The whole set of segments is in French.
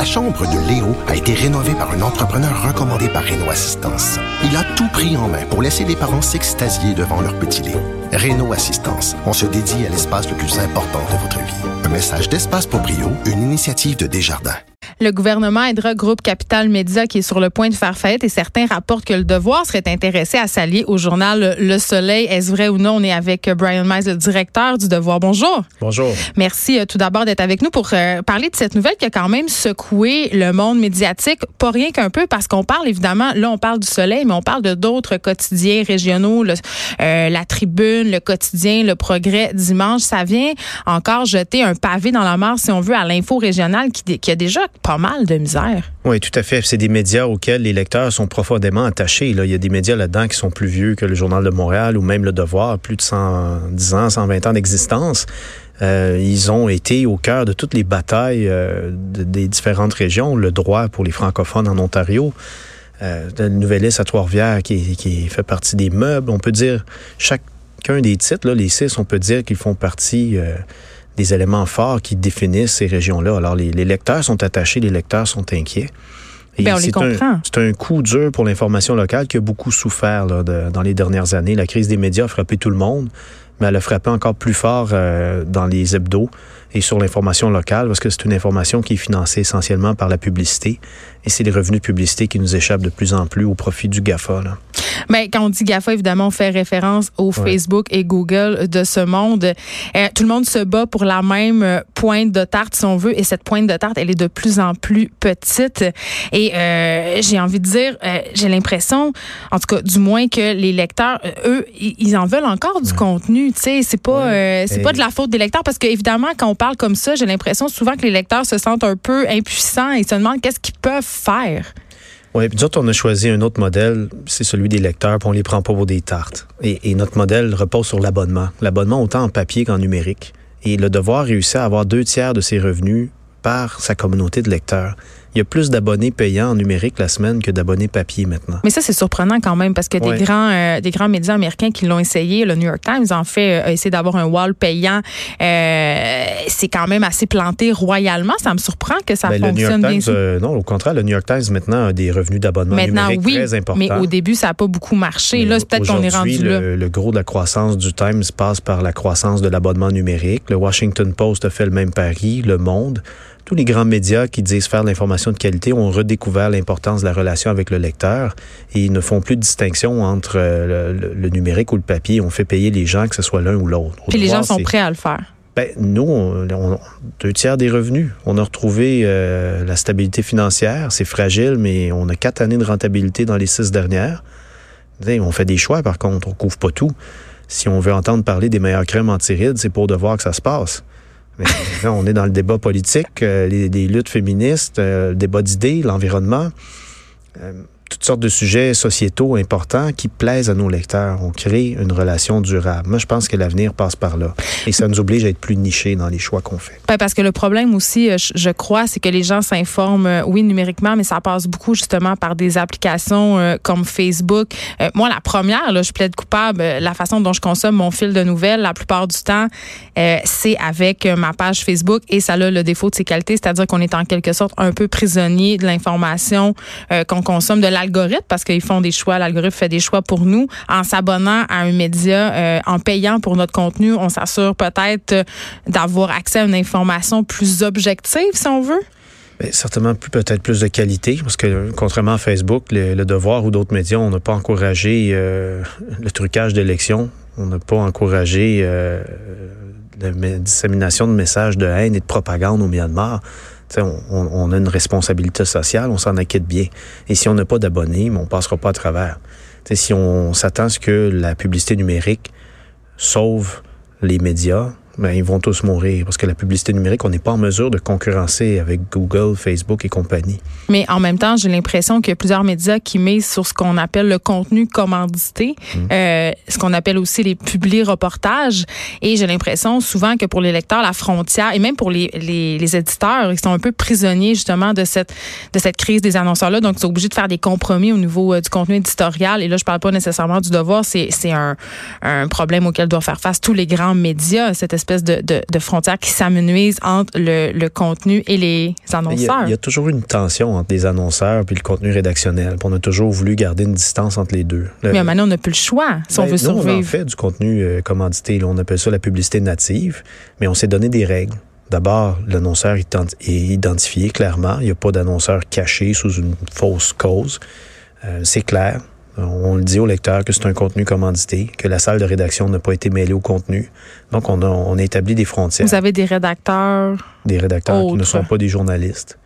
La chambre de Léo a été rénovée par un entrepreneur recommandé par Renault Assistance. Il a tout pris en main pour laisser les parents s'extasier devant leur petit Léo. Renault Assistance, on se dédie à l'espace le plus important de votre vie. Un message d'Espace pour Brio, une initiative de Desjardins. Le gouvernement aidera Groupe Capital Média qui est sur le point de faire faillite et certains rapportent que le devoir serait intéressé à s'allier au journal Le Soleil. Est-ce vrai ou non? On est avec Brian Mize, le directeur du devoir. Bonjour. Bonjour. Merci euh, tout d'abord d'être avec nous pour euh, parler de cette nouvelle qui a quand même secoué le monde médiatique. Pas rien qu'un peu parce qu'on parle évidemment, là on parle du Soleil, mais on parle de d'autres quotidiens régionaux, euh, la Tribune, le quotidien, le Progrès dimanche. Ça vient encore jeter un pavé dans la mare, si on veut, à l'info régionale qui, qui a déjà pas de misère. Oui, tout à fait. C'est des médias auxquels les lecteurs sont profondément attachés. Là. Il y a des médias là-dedans qui sont plus vieux que le Journal de Montréal ou même Le Devoir, plus de 110 ans, 120 ans d'existence. Euh, ils ont été au cœur de toutes les batailles euh, des différentes régions. Le droit pour les francophones en Ontario, euh, le Nouvelliste à Trois-Rivières qui, fait partie des meubles. On peut dire chacun des titres, les six, on peut dire qu'ils font partie euh, des éléments forts qui définissent ces régions-là. Alors, les, les, lecteurs sont attachés, les lecteurs sont inquiets. Bien, on les comprend. C'est un coup dur pour l'information locale qui a beaucoup souffert là, de, dans les dernières années. La crise des médias a frappé tout le monde, mais elle a frappé encore plus fort euh, dans les hebdos et sur l'information locale parce que c'est une information qui est financée essentiellement par la publicité et c'est les revenus de publicité qui nous échappent de plus en plus au profit du GAFA. Là. Mais quand on dit GAFA, évidemment, on fait référence au ouais. Facebook et Google de ce monde. Euh, tout le monde se bat pour la même euh, pointe de tarte, si on veut, et cette pointe de tarte, elle est de plus en plus petite. Et euh, j'ai envie de dire, euh, j'ai l'impression, en tout cas, du moins que les lecteurs, eux, ils en veulent encore du ouais. contenu. Tu sais, c'est pas, ouais. c'est pas de la faute des lecteurs, parce qu'évidemment, quand on parle comme ça, j'ai l'impression souvent que les lecteurs se sentent un peu impuissants et se demandent qu'est-ce qu'ils peuvent faire. Oui, puis d'autres, on a choisi un autre modèle, c'est celui des lecteurs, puis on les prend pas pour des tartes. Et, et notre modèle repose sur l'abonnement. L'abonnement autant en papier qu'en numérique. Et le devoir réussit à avoir deux tiers de ses revenus par sa communauté de lecteurs il y a plus d'abonnés payants en numérique la semaine que d'abonnés papier maintenant. Mais ça, c'est surprenant quand même parce que ouais. des grands euh, des grands médias américains qui l'ont essayé, le New York Times en fait, euh, a essayé d'avoir un wall payant. Euh, c'est quand même assez planté royalement. Ça me surprend que ça ben, fonctionne le New bien. York Times, euh, non, au contraire, le New York Times maintenant a des revenus d'abonnement numérique oui, très importants. Mais au début, ça n'a pas beaucoup marché. Mais là, peut-être qu'on est rendu le, là. Le gros de la croissance du Times passe par la croissance de l'abonnement numérique. Le Washington Post a fait le même pari, Le Monde tous les grands médias qui disent faire de l'information de qualité ont redécouvert l'importance de la relation avec le lecteur et ils ne font plus de distinction entre le, le, le numérique ou le papier. On fait payer les gens, que ce soit l'un ou l'autre. Puis les gens sont prêts à le faire. Ben, nous, on, on, deux tiers des revenus. On a retrouvé euh, la stabilité financière. C'est fragile, mais on a quatre années de rentabilité dans les six dernières. On fait des choix, par contre. On couvre pas tout. Si on veut entendre parler des meilleures crèmes antirides, c'est pour de voir que ça se passe. Là, on est dans le débat politique, euh, les, luttes féministes, euh, le débat d'idées, l'environnement. Euh, toutes sortes de sujets sociétaux importants qui plaisent à nos lecteurs. On crée une relation durable. Moi, je pense que l'avenir passe par là. Et ça nous oblige à être plus nichés dans les choix qu'on fait. Ben parce que le problème aussi, je crois, c'est que les gens s'informent, oui, numériquement, mais ça passe beaucoup justement par des applications euh, comme Facebook. Euh, moi, la première, là, je plaide coupable, la façon dont je consomme mon fil de nouvelles, la plupart du temps, euh, c'est avec ma page Facebook et ça a le défaut de ses qualités, c'est-à-dire qu'on est en quelque sorte un peu prisonnier de l'information euh, qu'on consomme, de la parce qu'ils font des choix, l'algorithme fait des choix pour nous. En s'abonnant à un média, euh, en payant pour notre contenu, on s'assure peut-être euh, d'avoir accès à une information plus objective, si on veut. Bien, certainement plus peut-être plus de qualité, parce que contrairement à Facebook, le, Devoir ou d'autres médias, on n'a pas encouragé euh, le trucage d'élections, on n'a pas encouragé la dissémination de messages de haine et de propagande au Myanmar. On, a une responsabilité sociale, on s'en inquiète bien. Et si on n'a pas d'abonnés, on passera pas à travers. T'sais, si on s'attend à ce que la publicité numérique sauve les médias, ben, ils vont tous mourir parce que la publicité numérique, on n'est pas en mesure de concurrencer avec Google, Facebook et compagnie. Mais en même temps, j'ai l'impression qu'il y a plusieurs médias qui misent sur ce qu'on appelle le contenu commandité, mmh. euh, ce qu'on appelle aussi les publics reportages. Et j'ai l'impression souvent que pour les lecteurs, la frontière, et même pour les, les, les éditeurs, ils sont un peu prisonniers justement de cette, de cette crise des annonceurs-là. Donc, ils sont obligés de faire des compromis au niveau euh, du contenu éditorial. Et là, je parle pas nécessairement du devoir, c'est un, un problème auquel doivent faire face tous les grands médias, cette espèce espèce de, de, frontière qui s'amenuise entre le, le, contenu et les annonceurs. Il y, a, toujours une tension entre les annonceurs puis le contenu rédactionnel. on a toujours voulu garder une distance entre les deux. mais maintenant, on n'a plus le choix si on ben, veut survivre. On fait du contenu euh, commandité. on appelle ça la publicité native, mais on s'est donné des règles. D'abord, l'annonceur est identifié clairement. Il n'y a pas d'annonceur caché sous une fausse cause. Euh, c'est clair. On le dit au lecteur que c'est un contenu commandité, que la salle de rédaction n'a pas été mêlée au contenu. Donc, on a, on a établi des frontières. Vous avez des rédacteurs. Des rédacteurs qui ne sont pas des journalistes.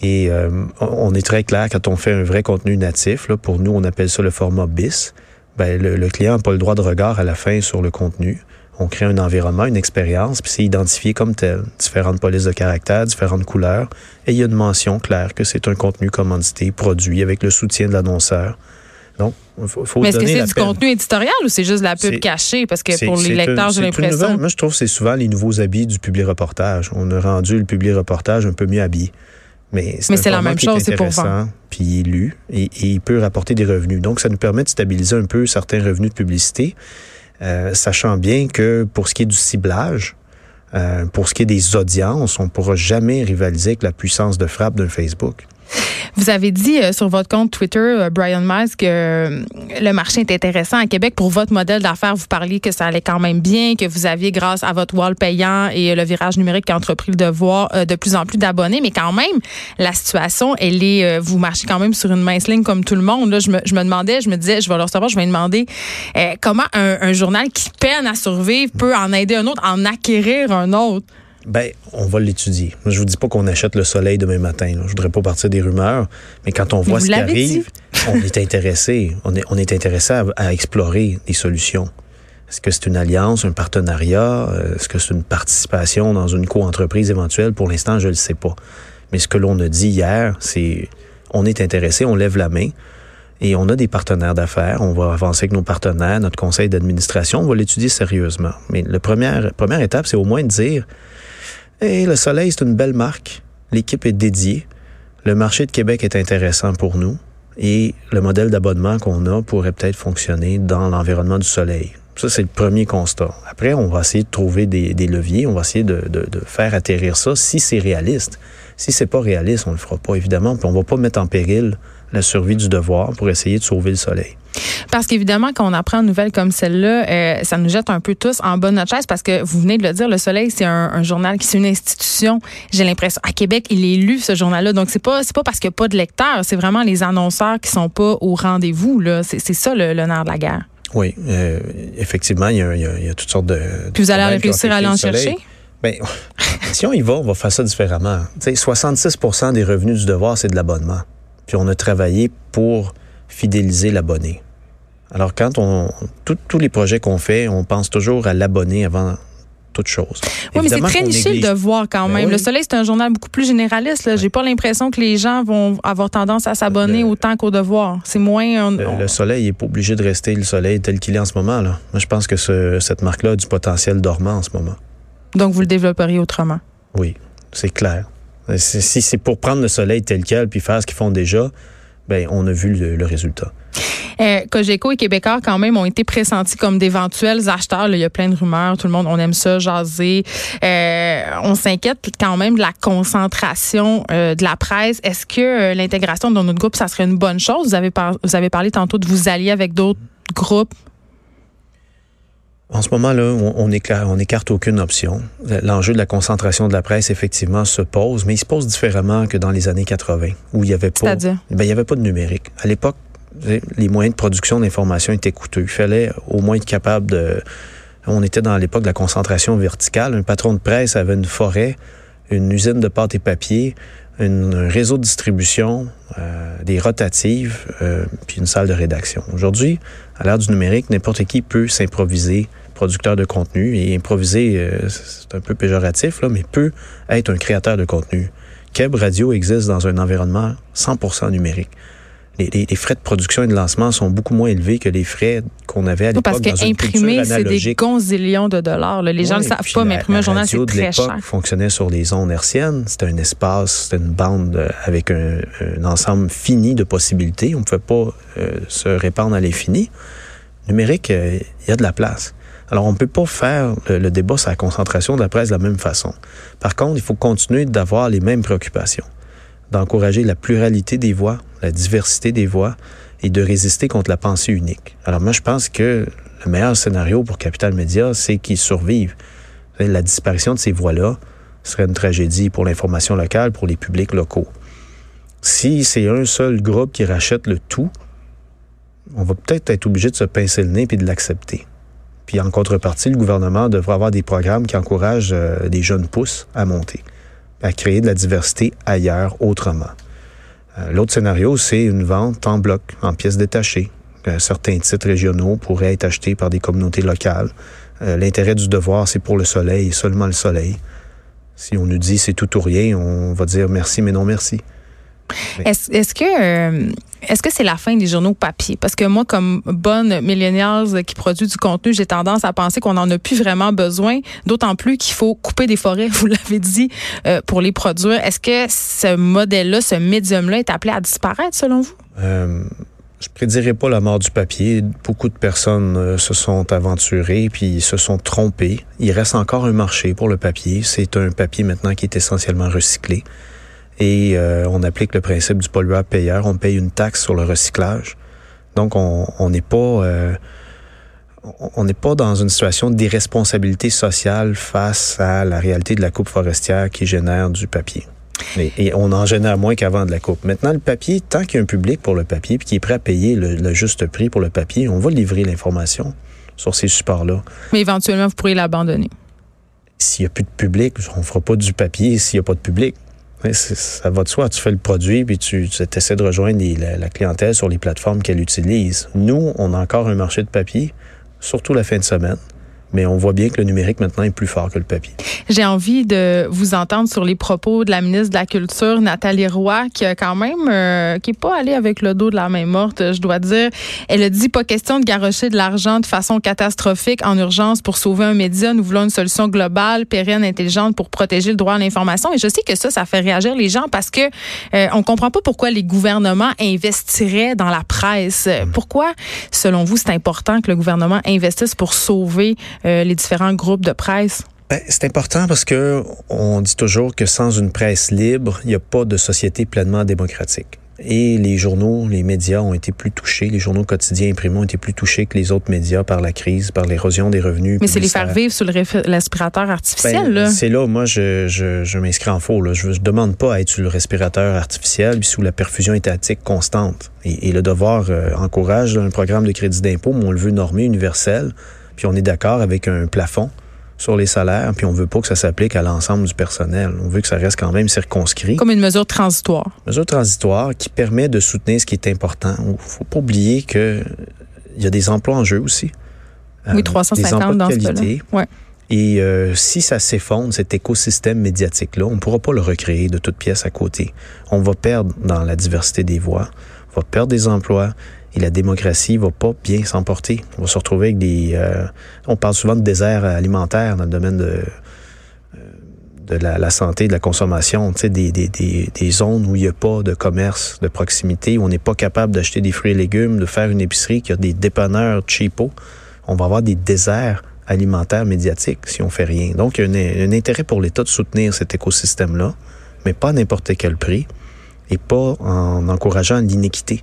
Et euh, on est très clair quand on fait un vrai contenu natif. Là, pour nous, on appelle ça le format BIS. Ben, le, le client n'a pas le droit de regard à la fin sur le contenu on crée un environnement, une expérience, puis c'est identifié comme tel. Différentes polices de caractère, différentes couleurs, et il y a une mention claire que c'est un contenu commandité, produit avec le soutien de l'annonceur. Donc, il faut, Mais est-ce que c'est du contenu éditorial ou c'est juste la pub cachée? Parce que pour les lecteurs, j'ai l'impression. Moi, je trouve que c'est souvent les nouveaux habits du public reportage. On a rendu le public reportage un peu mieux habillé. Mais c'est la même chose, c'est pour vendre. Puis il est lu et, et, il peut rapporter des revenus. Donc, ça nous permet de stabiliser un peu certains revenus de publicité. Euh, sachant bien que pour ce qui est du ciblage, euh, pour ce qui est des audiences, on ne pourra jamais rivaliser avec la puissance de frappe d'un Facebook. Vous avez dit euh, sur votre compte Twitter, euh, Brian Miles, que euh, le marché est intéressant à Québec. Pour votre modèle d'affaires, vous parliez que ça allait quand même bien, que vous aviez, grâce à votre wall payant et le virage numérique qui a entrepris le devoir, de plus en plus d'abonnés. Mais quand même, la situation, elle est, vous marchez quand même sur une mince ligne comme tout le monde. Là, je, me, je me demandais, je me disais, je vais leur savoir, je vais demander comment un, un journal qui peine à survivre peut en aider un autre, en acquérir un autre? Ben, on va l'étudier. Je vous dis pas qu'on achète le soleil demain matin. Je voudrais pas partir des rumeurs, mais quand on voit ce qui arrive, on est intéressé. On est, on est intéressé à, explorer des solutions. Est-ce que c'est une alliance, un partenariat? Euh, est-ce que c'est une participation dans une co-entreprise éventuelle? Pour l'instant, je ne le sais pas. Mais ce que l'on a dit hier, c'est on est intéressé, on lève la main et on a des partenaires d'affaires. On va avancer avec nos partenaires, notre conseil d'administration, on va l'étudier sérieusement. Mais la première, première étape, c'est au moins de dire et le Soleil, c'est une belle marque. L'équipe est dédiée. Le marché de Québec est intéressant pour nous. Et le modèle d'abonnement qu'on a pourrait peut-être fonctionner dans l'environnement du Soleil. Ça, c'est le premier constat. Après, on va essayer de trouver des, leviers, on va essayer de, faire atterrir ça si c'est réaliste. Si c'est pas réaliste, on le fera pas, évidemment, puis on va pas mettre en péril la survie du devoir pour essayer de sauver le Soleil. Parce qu'évidemment, quand on apprend une nouvelle comme celle-là, euh, ça nous jette un peu tous en de notre chaise parce que vous venez de le dire, Le Soleil, c'est un, journal qui c'est une institution. J'ai l'impression à Québec, il est lu ce journal-là. Donc c'est pas pas parce qu'il n'y a pas de lecteurs, c'est vraiment les annonceurs qui sont pas au rendez-vous. C'est, ça le, nerf de la guerre. Oui, euh, effectivement, il y, a, toutes sortes de. Puis vous allez réussir à aller en chercher? Bien, si on y va, on va faire ça différemment. sais, 66% des revenus du devoir, c'est de l'abonnement. Puis on a travaillé pour fidéliser l'abonné. Alors, quand on. Tous les projets qu'on fait, on pense toujours à l'abonné avant toute chose. Oui, mais c'est très niché de voir quand ben même. Le Soleil, c'est un journal beaucoup plus généraliste. J'ai pas l'impression que les gens vont avoir tendance à s'abonner autant qu'au devoir. C'est moins. le, Soleil n'est pas obligé de rester le Soleil tel qu'il est en ce moment. Là. Moi, je pense que cette marque-là a du potentiel dormant en ce moment. Donc, vous le développeriez autrement? Oui, c'est clair. Si c'est pour prendre le Soleil tel quel puis faire ce qu'ils font déjà, ben on a vu le, résultat. Euh, Cogeco et Québécois, quand même, ont été pressentis comme d'éventuels acheteurs. il y a plein de rumeurs. Tout le monde, on aime ça, jaser. Euh, on s'inquiète quand même de la concentration euh, de la presse. Est-ce que l'intégration dans notre groupe, ça serait une bonne chose? Vous avez, vous avez parlé tantôt de vous allier avec d'autres groupes. En ce moment-là, on, on, écarte aucune option. L'enjeu de la concentration de la presse, effectivement, se pose, mais il se pose différemment que dans les années 80, où il n'y avait pas, ben, il y avait pas de numérique. À l'époque, les moyens de production d'information étaient coûteux. Il fallait au moins être capable de... On était dans l'époque de la concentration verticale. Un patron de presse avait une forêt, une usine de pâte et papier, un réseau de distribution, euh, des rotatives, euh, puis une salle de rédaction. Aujourd'hui, à l'ère du numérique, n'importe qui peut s'improviser producteur de contenu et improviser, euh, c'est un peu péjoratif, là, mais peut être un créateur de contenu. Keb Radio existe dans un environnement 100% numérique les, frais de production et de lancement sont beaucoup moins élevés que les frais qu'on avait à l'époque Parce qu'imprimer, c'est des gonzillions de dollars. Les gens ne le savent pas, mais imprimer un journal, c'est très cher. fonctionnait sur les ondes hertziennes. C'était un espace, c'était une bande euh, avec un, ensemble fini de possibilités. On ne pouvait pas euh, se répandre à l'infini. Numérique, euh, il y a de la place. Alors, on ne peut pas faire le, débat sur la concentration de la presse de la même façon. Par contre, il faut continuer d'avoir les mêmes préoccupations, d'encourager la pluralité des voix, la diversité des voix et de résister contre la pensée unique. Alors, moi, je pense que le meilleur scénario pour Capital Média, c'est qu'ils survivent. La disparition de ces voix-là serait une tragédie pour l'information locale, pour les publics locaux. Si c'est un seul groupe qui rachète le tout, on va peut-être être obligé de se pincer le nez et de l'accepter. Puis en contrepartie, le gouvernement devrait avoir des programmes qui encouragent euh, des jeunes pousses à monter, à créer de la diversité ailleurs, autrement. Euh, l'autre scénario, c'est une vente en bloc, en pièces détachées. Euh, certains titres régionaux pourraient être achetés par des communautés locales. L'intérêt du devoir, c'est pour le soleil seulement le soleil. Si on nous dit c'est tout ou rien, on va dire merci, mais non merci. Est-ce que est-ce que c'est la fin des journaux papier? Parce que moi, comme bonne millennials qui produit du contenu, j'ai tendance à penser qu'on n'en a plus vraiment besoin, d'autant plus qu'il faut couper des forêts, vous l'avez dit, euh, pour les produire. Est-ce que ce modèle-là, ce médium-là est appelé à disparaître selon vous? Euh, je prédirais pas la mort du papier. Beaucoup de personnes euh, se sont aventurées puis se sont trompées. Il reste encore un marché pour le papier. C'est un papier maintenant qui est essentiellement recyclé et euh, on applique le principe du pollueur-payeur. On paye une taxe sur le recyclage. Donc, on n'est pas... Euh, on n'est pas dans une situation d'irresponsabilité sociale face à la réalité de la coupe forestière qui génère du papier. Et, on en génère moins qu'avant de la coupe. Maintenant, le papier, tant qu'il y a un public pour le papier, puis qui est prêt à payer le, juste prix pour le papier, on va livrer l'information sur ces supports-là. Mais éventuellement, vous pourriez l'abandonner. S'il n'y a plus de public, on ne fera pas du papier s'il n'y a pas de public ça va de soi. Tu fais le produit, puis tu, essaies de rejoindre la, clientèle sur les plateformes qu'elle utilise. Nous, on a encore un marché de papier, surtout la fin de semaine mais on voit bien que le numérique maintenant est plus fort que le papier. J'ai envie de vous entendre sur les propos de la ministre de la Culture, Nathalie Roy, qui a quand même, euh, qui est pas allée avec le dos de la main morte, je dois dire. Elle a dit pas question de garrocher de l'argent de façon catastrophique en urgence pour sauver un média. Nous voulons une solution globale, pérenne, intelligente pour protéger le droit à l'information. Et je sais que ça, ça fait réagir les gens parce que euh, on comprend pas pourquoi les gouvernements investiraient dans la presse. Mm. Pourquoi, selon vous, c'est important que le gouvernement investisse pour sauver les différents groupes de presse? Ben, c'est important parce que on dit toujours que sans une presse libre, il n'y a pas de société pleinement démocratique. Et les journaux, les médias ont été plus touchés, les journaux quotidiens imprimés ont été plus touchés que les autres médias par la crise, par l'érosion des revenus. Mais c'est les faire vivre sous le respirateur artificiel. Ben, c'est là, moi, je, je, je m'inscris en faux. Là. Je ne demande pas à être sous le respirateur artificiel, puis sous la perfusion étatique constante. Et, le devoir euh, encourage un programme de crédit d'impôt, mais on le veut normé, universel puis on est d'accord avec un plafond sur les salaires, puis on veut pas que ça s'applique à l'ensemble du personnel. On veut que ça reste quand même circonscrit. Comme une mesure transitoire. Mesure transitoire qui permet de soutenir ce qui est important. Il faut pas oublier que il y a des emplois en jeu aussi. Oui, 350 euh, dans qualité. ce Ouais. Et euh, si ça s'effondre, cet écosystème médiatique-là, on ne pourra pas le recréer de toutes pièces à côté. On va perdre dans la diversité des voix, on va perdre des emplois, et la démocratie va pas bien s'emporter. On va se retrouver avec des... Euh, on parle souvent de désert alimentaire dans le domaine de, euh, de la, santé, de la consommation, des, des, des, des, zones où il n'y a pas de commerce de proximité, où on n'est pas capable d'acheter des fruits et légumes, de faire une épicerie qui a des dépanneurs cheapo. On va avoir des déserts alimentaires médiatiques si on fait rien. Donc, il y a un, un intérêt pour l'État de soutenir cet écosystème-là, mais pas à n'importe quel prix et pas en encourageant l'inéquité.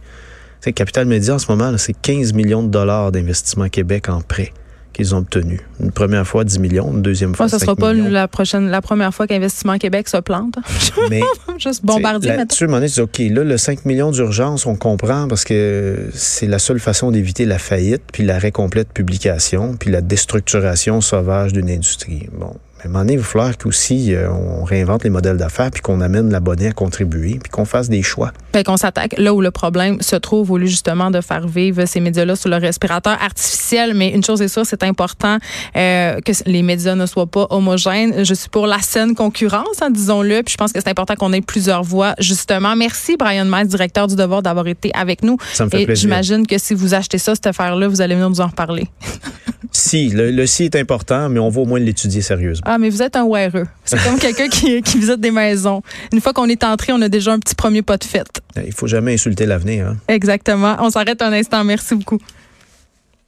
C'est Capital Média en ce moment, c'est 15 millions de dollars d'investissement Québec en prêt qu'ils ont obtenu. Une première fois 10 millions, une deuxième fois. Ça ne sera pas la prochaine, la première fois qu'Investissement Québec se plante. Mais juste bombardier. Là-dessus, tu OK, là, le 5 millions d'urgence, on comprend parce que c'est la seule façon d'éviter la faillite, puis l'arrêt complet de publication, puis la déstructuration sauvage d'une industrie. Bon, à un moment donné, il va falloir qu'aussi euh, on réinvente les modèles d'affaires, puis qu'on amène l'abonné à contribuer, puis qu'on fasse des choix. Puis qu'on s'attaque là où le problème se trouve, au lieu justement de faire vivre ces médias-là sur le respirateur artificiel. Mais une chose est sûre, c'est important euh, que les médias ne soient pas homogènes. Je suis pour la saine concurrence, hein, disons-le. Puis je pense que c'est important qu'on ait plusieurs voix, justement. Merci, Brian Metz, directeur du Devoir, d'avoir été avec nous. Ça me fait Et j'imagine que si vous achetez ça, cette affaire-là, vous allez venir nous en reparler. si, le, le si est important, mais on va au moins l'étudier sérieusement. Ah, mais vous êtes un weareux. C'est comme quelqu'un qui, qui, visite des maisons. Une fois qu'on est entré, on a déjà un petit premier pas de fête. Il faut jamais insulter l'avenir. Hein? Exactement. On s'arrête un instant. Merci beaucoup.